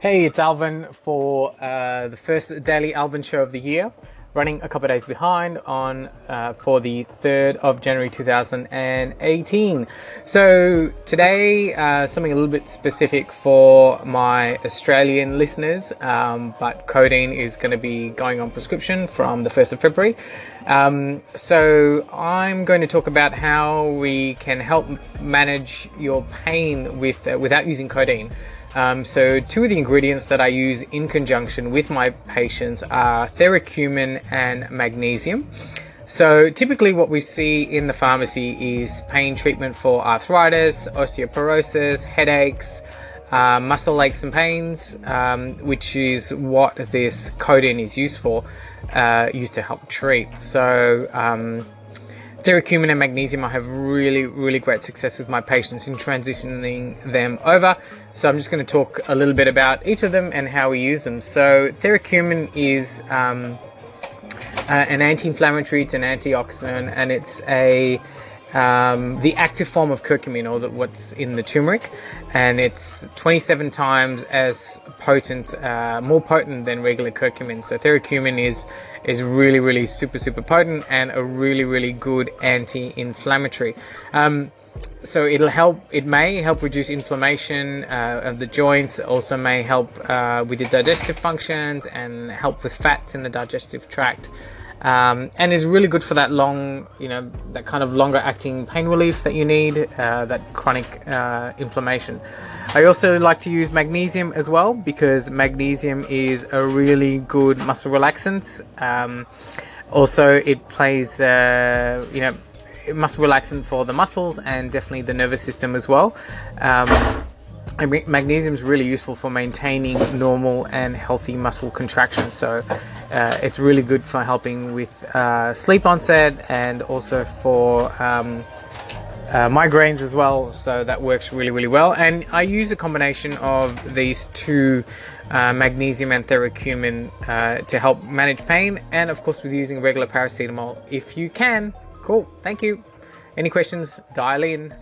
Hey, it's Alvin for uh, the first daily Alvin show of the year. Running a couple days behind on uh, for the 3rd of January 2018. So, today, uh, something a little bit specific for my Australian listeners, um, but codeine is going to be going on prescription from the 1st of February. Um, so, I'm going to talk about how we can help manage your pain with uh, without using codeine. Um, so, two of the ingredients that I use in conjunction with my patients are theracumin and magnesium. So, typically, what we see in the pharmacy is pain treatment for arthritis, osteoporosis, headaches, uh, muscle aches and pains, um, which is what this codeine is used for, uh, used to help treat. So, um, Theracumin and magnesium, I have really, really great success with my patients in transitioning them over. So I'm just going to talk a little bit about each of them and how we use them. So theracumin is um, uh, an anti-inflammatory, it's an antioxidant, and it's a um, the active form of curcumin, or the, what's in the turmeric, and it's 27 times as potent, uh, more potent than regular curcumin. So theracumin is is really, really super, super potent and a really, really good anti-inflammatory. Um, so it'll help. It may help reduce inflammation uh, of the joints. Also may help uh, with the digestive functions and help with fats in the digestive tract um, and is really good for that long, you know, that kind of longer acting pain relief that you need, uh, that chronic uh, inflammation. I also like to use magnesium as well because magnesium is a really good muscle relaxant. Um, also, it plays, uh, you know, muscle relaxant for the muscles and definitely the nervous system as well. Um, magnesium is really useful for maintaining normal and healthy muscle contraction. So uh, it's really good for helping with uh, sleep onset and also for um, uh, migraines as well. So that works really, really well. And I use a combination of these two. Uh, magnesium and theracumin uh, to help manage pain, and of course, with using regular paracetamol if you can. Cool, thank you. Any questions? Dial in